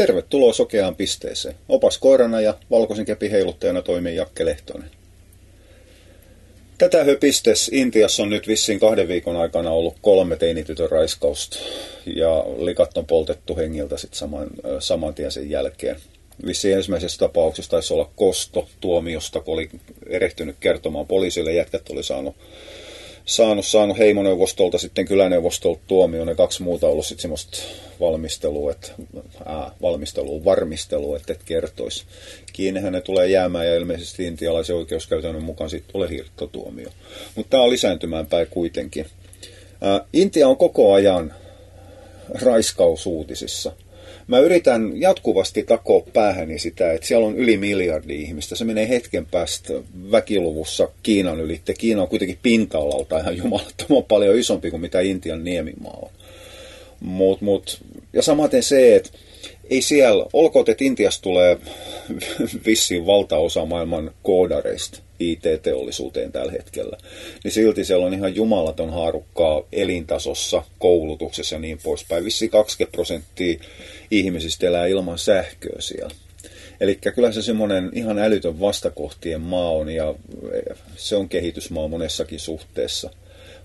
Tervetuloa sokeaan pisteeseen. Opas koirana ja valkoisen kepin heiluttajana toimii Jakke Lehtonen. Tätä höpistes Intiassa on nyt vissiin kahden viikon aikana ollut kolme teinitytön raiskausta ja likat on poltettu hengiltä sitten saman, saman tien sen jälkeen. Vissiin ensimmäisessä tapauksessa taisi olla kosto tuomiosta, kun oli erehtynyt kertomaan poliisille, jätkät oli saanut saanut, saanut heimoneuvostolta, sitten kyläneuvostolta tuomioon, ja kaksi muuta ollut sitten semmoista valmistelua, että, ää, valmistelua, varmistelua, että et kertoisi. Kiinnihän ne tulee jäämään, ja ilmeisesti intialaisen oikeuskäytännön mukaan sitten tulee hirttotuomio. Mutta tämä on lisääntymään päin kuitenkin. Ää, Intia on koko ajan raiskausuutisissa – mä yritän jatkuvasti takoa päähäni sitä, että siellä on yli miljardi ihmistä. Se menee hetken päästä väkiluvussa Kiinan ylitte. Kiina on kuitenkin pinta-alalta ihan jumalattoman paljon isompi kuin mitä Intian niemimaa on. Mut, mut, ja samaten se, että ei siellä, olkoon, että Intiasta tulee vissiin valtaosa maailman koodareista IT-teollisuuteen tällä hetkellä, niin silti siellä on ihan jumalaton haarukkaa elintasossa, koulutuksessa ja niin poispäin. Vissiin 20 prosenttia ihmisistä elää ilman sähköä siellä. Eli kyllä se semmoinen ihan älytön vastakohtien maa on ja se on kehitysmaa monessakin suhteessa.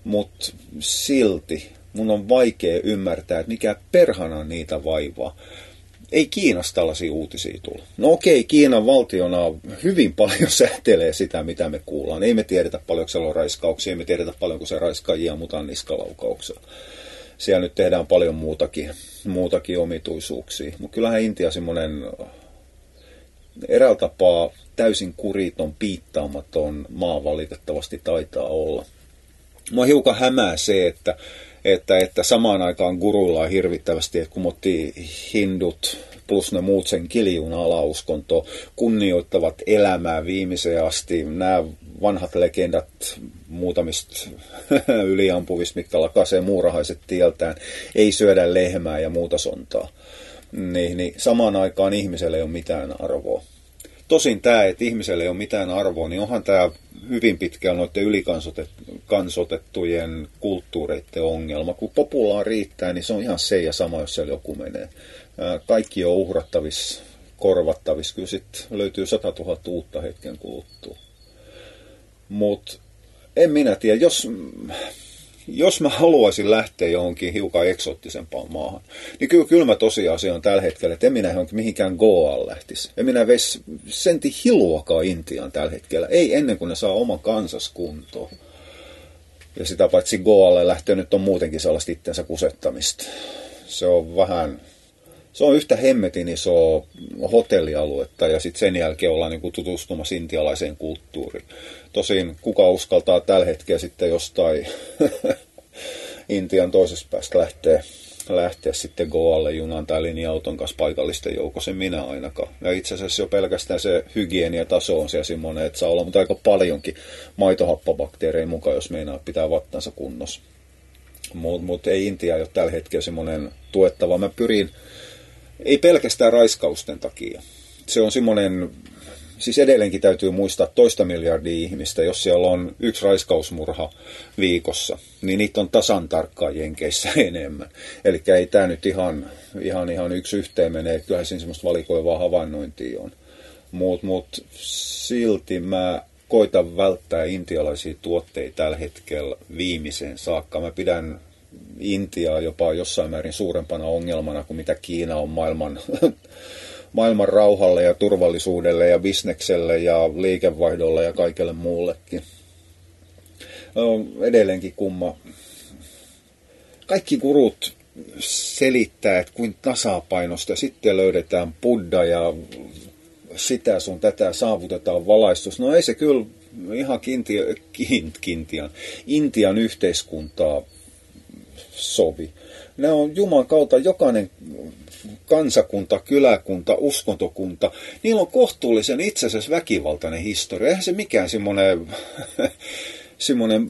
Mutta silti mun on vaikea ymmärtää, että mikä perhana niitä vaivaa ei Kiinasta tällaisia uutisia tule. No okei, Kiinan valtiona hyvin paljon sähtelee sitä, mitä me kuullaan. Ei me tiedetä paljon, siellä on raiskauksia, ei me tiedetä paljon, kun se raiskaa mutaan niskalaukauksia. Siellä nyt tehdään paljon muutakin, muutakin omituisuuksia. Mutta kyllähän Intia semmoinen eräällä tapaa täysin kuriton, piittaamaton maa valitettavasti taitaa olla. Mua hiukan hämää se, että että, että samaan aikaan guruilla on hirvittävästi, että kumotti hindut plus ne muut sen kiljun alauskonto kunnioittavat elämää viimeiseen asti. Nämä vanhat legendat muutamista yliampuvista, mitkä lakasee muurahaiset tieltään, ei syödä lehmää ja muuta sontaa. Niin, niin samaan aikaan ihmiselle ei ole mitään arvoa. Tosin tämä, että ihmiselle ei ole mitään arvoa, niin onhan tämä hyvin pitkään noiden ylikansotettujen kulttuureiden ongelma. Kun populaa riittää, niin se on ihan se ja sama, jos siellä joku menee. Kaikki on uhrattavissa, korvattavissa. Kyllä sitten löytyy 100 000 uutta hetken kuluttua. Mutta en minä tiedä, jos jos mä haluaisin lähteä johonkin hiukan eksottisempaan maahan, niin kyllä, kyllä mä tosiasia on tällä hetkellä, että en minä johonkin mihinkään Goaan lähtisi. En minä veisi senti hiluakaan Intiaan tällä hetkellä. Ei ennen kuin ne saa oman kansaskuntoon. Ja sitä paitsi Goalle lähtö nyt on muutenkin sellaista itsensä kusettamista. Se on vähän, se on yhtä hemmetin iso hotellialuetta ja sitten sen jälkeen ollaan niin tutustumassa intialaiseen kulttuuriin. Tosin kuka uskaltaa tällä hetkellä sitten jostain Intian toisesta päästä lähteä, lähteä sitten Goalle junan tai linja-auton kanssa paikallisten joukossa, minä ainakaan. Ja itse asiassa jo pelkästään se hygieniataso on siellä semmoinen, että saa olla mutta aika paljonkin maitohappobakteereja mukaan, jos meinaa pitää vattansa kunnossa. Mutta mut ei Intia ole tällä hetkellä semmoinen tuettava. Mä pyrin, ei pelkästään raiskausten takia. Se on semmoinen siis edelleenkin täytyy muistaa toista miljardia ihmistä, jos siellä on yksi raiskausmurha viikossa, niin niitä on tasan tarkkaan Jenkeissä enemmän. Eli ei tämä nyt ihan, ihan, ihan yksi yhteen mene, kyllä siinä semmoista valikoivaa havainnointia on. Mutta mut, silti mä koitan välttää intialaisia tuotteita tällä hetkellä viimeiseen saakka. Mä pidän Intiaa jopa jossain määrin suurempana ongelmana kuin mitä Kiina on maailman maailman rauhalle ja turvallisuudelle ja bisnekselle ja liikevaihdolle ja kaikelle muullekin. Edelleenkin kumma. Kaikki kurut selittää, että kuin tasapainosta sitten löydetään Buddha ja sitä sun tätä saavutetaan valaistus. No ei se kyllä ihan kintia, kint, kintian, Intian yhteiskuntaa sovi. Ne on Juman kautta jokainen kansakunta, kyläkunta, uskontokunta, niillä on kohtuullisen itse väkivaltainen historia. Eihän se mikään semmoinen, semmoinen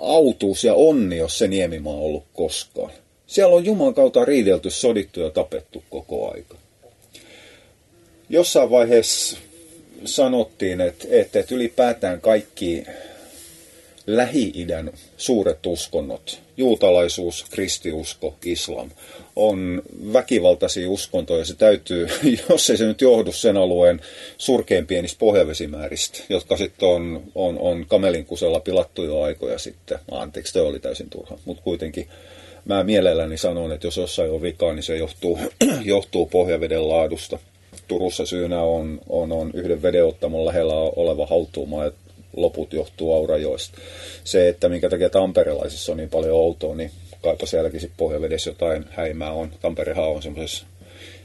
autuus ja onni, jos se niemimaa on ollut koskaan. Siellä on Juman kautta riidelty, sodittu ja tapettu koko aika. Jossain vaiheessa sanottiin, että, että, että ylipäätään kaikki Lähi-idän suuret uskonnot, juutalaisuus, kristiusko, islam, on väkivaltaisia uskontoja. Se täytyy, jos ei se nyt johdu sen alueen surkein pienistä pohjavesimääristä, jotka sitten on, on, on kamelinkusella pilattu jo aikoja sitten. Anteeksi, se oli täysin turha, mutta kuitenkin mä mielelläni sanon, että jos jossain on vikaa, niin se johtuu, johtuu pohjaveden laadusta. Turussa syynä on, on, on yhden vedenottamon lähellä oleva hautuuma, ja loput johtuu Aurajoista. Se, että minkä takia tamperelaisissa on niin paljon outoa, niin kaipa sielläkin sitten pohjavedessä jotain häimää on. Tamperehan on semmoisessa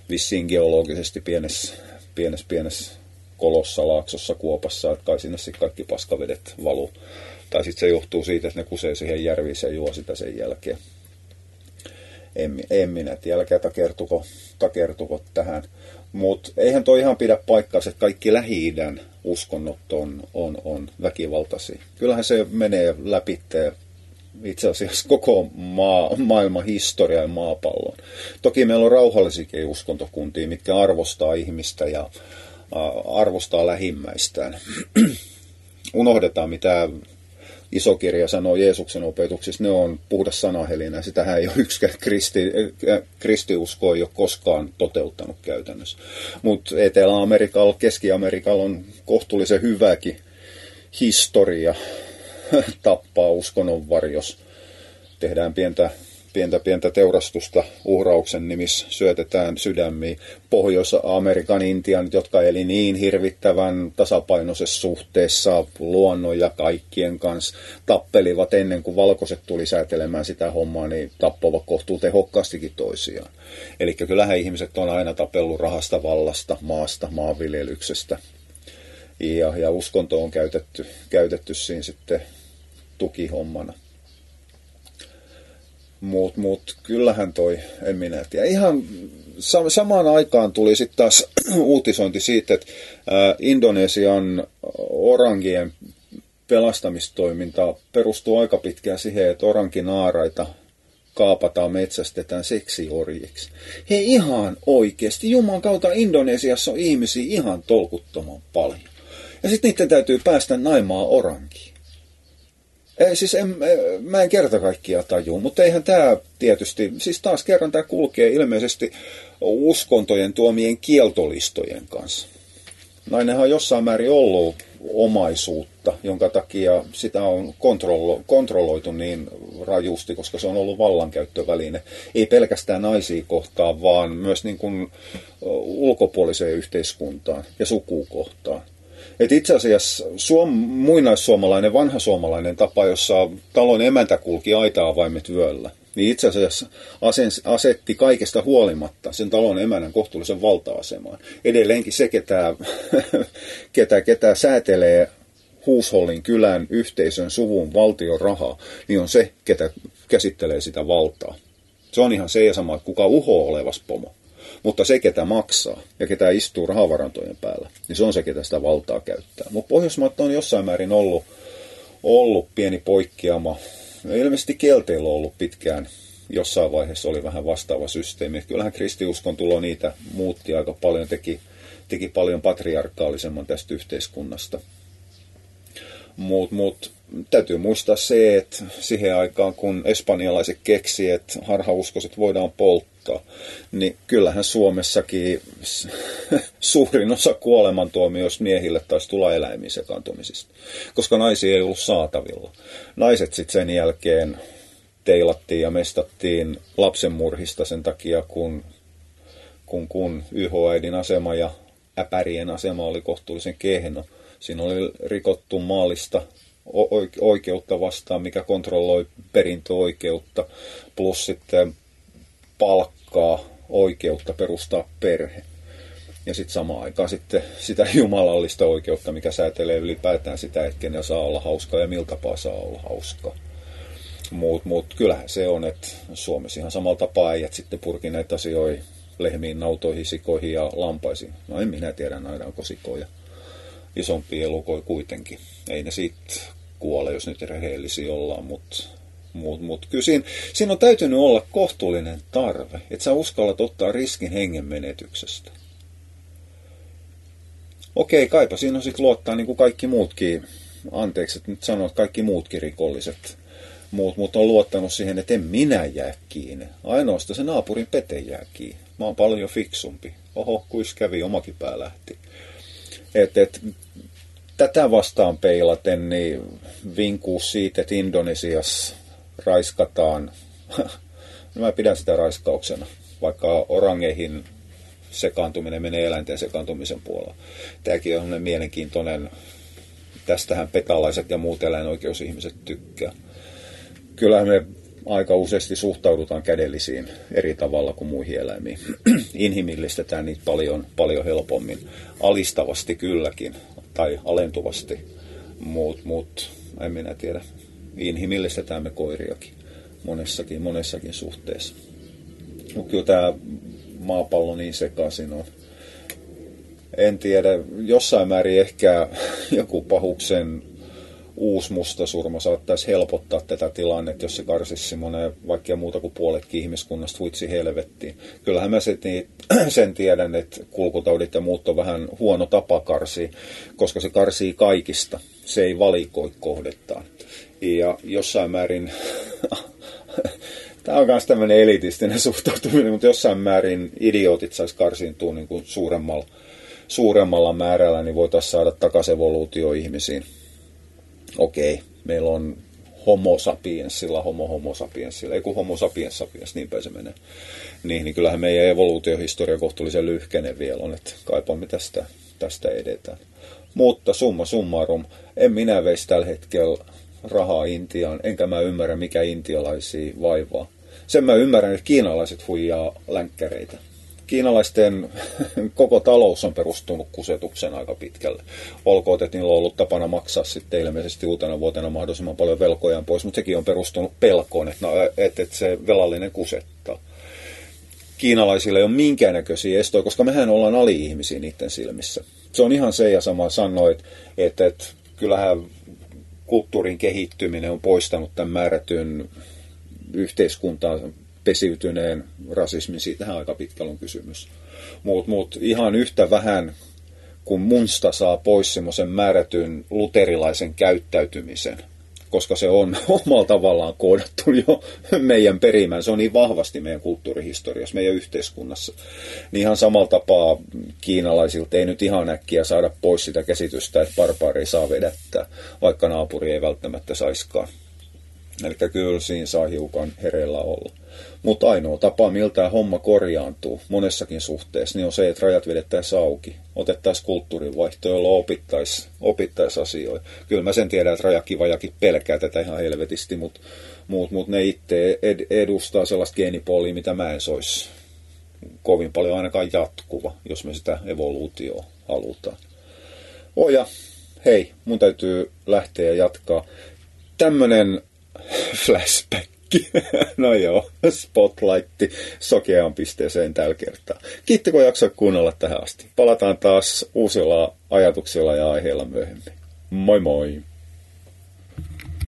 vissiin geologisesti pienessä, pienessä, pienessä kolossa, laaksossa, kuopassa, että kai sinne sitten kaikki paskavedet valuu. Tai sitten se johtuu siitä, että ne kusee siihen järviin ja juo sitä sen jälkeen. En, en minä tiedä, takertuko, takertuko tähän. Mutta eihän toi ihan pidä paikkaansa, että kaikki Lähi-idän uskonnot on, on, on väkivaltaisia. Kyllähän se menee läpi itse asiassa koko maa, maailman historia ja maapallon. Toki meillä on rauhallisikin uskontokuntia, mitkä arvostaa ihmistä ja arvostaa lähimmäistään. Unohdetaan, mitä iso kirja sanoo Jeesuksen opetuksissa, ne on puhdas sanahelinä. Sitähän ei ole yksikään kristi, äh, kristiusko ei ole koskaan toteuttanut käytännössä. Mutta Etelä-Amerikalla, Keski-Amerikalla on kohtuullisen hyväkin historia tappaa uskonnon varjos. Tehdään pientä pientä pientä teurastusta uhrauksen nimissä syötetään sydämiin. Pohjois-Amerikan Intian, jotka eli niin hirvittävän tasapainoisessa suhteessa luonnon ja kaikkien kanssa, tappelivat ennen kuin valkoiset tuli säätelemään sitä hommaa, niin tappovat kohtuu tehokkaastikin toisiaan. Eli kyllähän ihmiset on aina tapellut rahasta, vallasta, maasta, maanviljelyksestä. Ja, ja uskonto on käytetty, käytetty siinä sitten tukihommana. Mutta mut, kyllähän toi, en minä tiedä. Ihan samaan aikaan tuli sitten taas uutisointi siitä, että ää, Indonesian orangien pelastamistoiminta perustuu aika pitkään siihen, että orankinaaraita kaapataan, metsästetään seksiorjiksi. Hei ihan oikeasti, Jumalan kautta Indonesiassa on ihmisiä ihan tolkuttoman paljon. Ja sitten niiden täytyy päästä naimaa orankiin. Ei, siis en, mä en kerta kaikkia tajua, mutta eihän tämä tietysti, siis taas kerran tämä kulkee ilmeisesti uskontojen tuomien kieltolistojen kanssa. Nainenhan on jossain määrin ollut omaisuutta, jonka takia sitä on kontrollo, kontrolloitu niin rajusti, koska se on ollut vallankäyttöväline. Ei pelkästään naisia kohtaan, vaan myös niin kuin ulkopuoliseen yhteiskuntaan ja sukukohtaan. Et itse asiassa suom, muinaissuomalainen, vanha suomalainen tapa, jossa talon emäntä kulki aita-avaimet vyöllä, niin itse asiassa asetti kaikesta huolimatta sen talon emännän kohtuullisen valta-asemaan. Edelleenkin se, ketä, ketä, ketä säätelee Huushollin kylän, yhteisön, suvun, valtion rahaa, niin on se, ketä käsittelee sitä valtaa. Se on ihan se ja sama, että kuka uho olevas pomo. Mutta se, ketä maksaa ja ketä istuu rahavarantojen päällä, niin se on se, ketä sitä valtaa käyttää. Mutta Pohjoismaat on jossain määrin ollut, ollut pieni poikkeama. Ilmeisesti kelteillä on ollut pitkään jossain vaiheessa oli vähän vastaava systeemi. Kyllähän kristiuskon tulo niitä muutti aika paljon, teki, teki paljon patriarkaalisemman tästä yhteiskunnasta. Mutta mut, täytyy muistaa se, että siihen aikaan kun espanjalaiset keksi, että harhauskoiset voidaan polttaa, niin kyllähän Suomessakin suurin osa kuolemantuomioista miehille taisi tulla eläimiin sekaantumisista, koska naisia ei ollut saatavilla. Naiset sitten sen jälkeen teilattiin ja mestattiin lapsenmurhista sen takia, kun, kun, kun YH-äidin asema ja äpärien asema oli kohtuullisen kehno. Siinä oli rikottu maallista oikeutta vastaan, mikä kontrolloi perintöoikeutta, plus sitten palkkaa oikeutta perustaa perhe. Ja sitten samaan aikaan sitten sitä jumalallista oikeutta, mikä säätelee ylipäätään sitä, että kenen saa olla hauskaa ja miltä tapaa saa olla hauskaa. Mutta mut, kyllähän se on, että Suomessa ihan samalla tapaa äijät sitten purkineet asioihin lehmiin, nautoihin, sikoihin ja lampaisiin. No en minä tiedä, nairaanko sikoja isompia elukoja kuitenkin. Ei ne siitä kuole, jos nyt rehellisiä ollaan, mutta mut, mut. kyllä siinä, siinä on täytynyt olla kohtuullinen tarve, että sä uskallat ottaa riskin hengen menetyksestä. Okei, kaipa siinä on sitten luottaa niin kuin kaikki muutkin, anteeksi, että nyt sanon, että kaikki muutkin rikolliset Muut, muut on luottanut siihen, että en minä jää kiinni. Ainoastaan se naapurin pete jää kiinni. Mä oon paljon fiksumpi. Oho, kuis kävi, omakin pää lähti. Et, et, tätä vastaan peilaten, niin vinkuu siitä, että Indonesiassa raiskataan. no mä pidän sitä raiskauksena, vaikka orangeihin sekaantuminen menee eläinten sekaantumisen puolella. Tämäkin on mielenkiintoinen, tästähän petalaiset ja muut eläinoikeusihmiset tykkää. Kyllähän me aika useasti suhtaudutaan kädellisiin eri tavalla kuin muihin eläimiin. Inhimillistetään niitä paljon, paljon helpommin. Alistavasti kylläkin, tai alentuvasti, mutta mut, en minä tiedä. Inhimillistetään me koiriakin monessakin, monessakin suhteessa. Mutta kyllä tämä maapallo niin sekaisin on. En tiedä, jossain määrin ehkä joku pahuksen uusi mustasurma saattaisi helpottaa tätä tilannetta, jos se karsisi semmoinen vaikka muuta kuin puoletkin ihmiskunnasta huitsi helvettiin. Kyllähän mä sen, sen tiedän, että kulkutaudit ja muut on vähän huono tapa karsia, koska se karsii kaikista. Se ei valikoi kohdettaan. Ja jossain määrin Tämä on myös tämmöinen elitistinen suhtautuminen, mutta jossain määrin idiootit saisi karsiintua niin kuin suuremmalla, suuremmalla määrällä, niin voitaisiin saada takaisin evoluutio ihmisiin. Okei, meillä on homo sapiensilla, homo homo sapiensilla, ei kun homo sapiens sapiens, niin se menee. Niin, niin kyllähän meidän evoluutiohistoria kohtuullisen lyhkäinen vielä on, että kaipaamme tästä, tästä edetään. Mutta summa summarum, en minä veisi tällä hetkellä rahaa Intiaan, enkä mä ymmärrä, mikä intialaisia vaivaa sen mä ymmärrän, että kiinalaiset huijaa länkkäreitä. Kiinalaisten koko talous on perustunut kusetuksen aika pitkälle. Olkoon, että niillä on ollut tapana maksaa sitten ilmeisesti uutena vuotena mahdollisimman paljon velkojaan pois, mutta sekin on perustunut pelkoon, että, no, että, että se velallinen kusettaa. Kiinalaisilla ei ole minkäännäköisiä estoja, koska mehän ollaan ali-ihmisiä niiden silmissä. Se on ihan se ja sama sanoa, että, että, että kyllähän kulttuurin kehittyminen on poistanut tämän määrätyn yhteiskuntaan pesiytyneen rasismin, siitähän aika pitkällä on kysymys. Mutta mut ihan yhtä vähän kun munsta saa pois semmoisen määrätyn luterilaisen käyttäytymisen, koska se on omalla tavallaan koodattu jo meidän perimään. Se on niin vahvasti meidän kulttuurihistoriassa, meidän yhteiskunnassa. Niin ihan samalla tapaa kiinalaisilta ei nyt ihan äkkiä saada pois sitä käsitystä, että barbaari saa vedättää, vaikka naapuri ei välttämättä saiskaan. Eli kyllä siinä saa hiukan hereillä olla. Mutta ainoa tapa, miltä homma korjaantuu monessakin suhteessa, niin on se, että rajat vedettäisiin auki. Otettaisiin kulttuurinvaihto, jolla opittaisiin opittais asioita. Kyllä mä sen tiedän, että rajakivajakin pelkää tätä ihan helvetisti, mutta mut, mut ne itse ed- edustaa sellaista geenipuolia, mitä mä en soisi kovin paljon ainakaan jatkuva, jos me sitä evoluutioa halutaan. Oja, hei, mun täytyy lähteä ja jatkaa. Tämmönen flashback. No joo, spotlightti sokeaan pisteeseen tällä kertaa. Kiitti kun jaksoit kuunnella tähän asti. Palataan taas uusilla ajatuksilla ja aiheilla myöhemmin. Moi moi!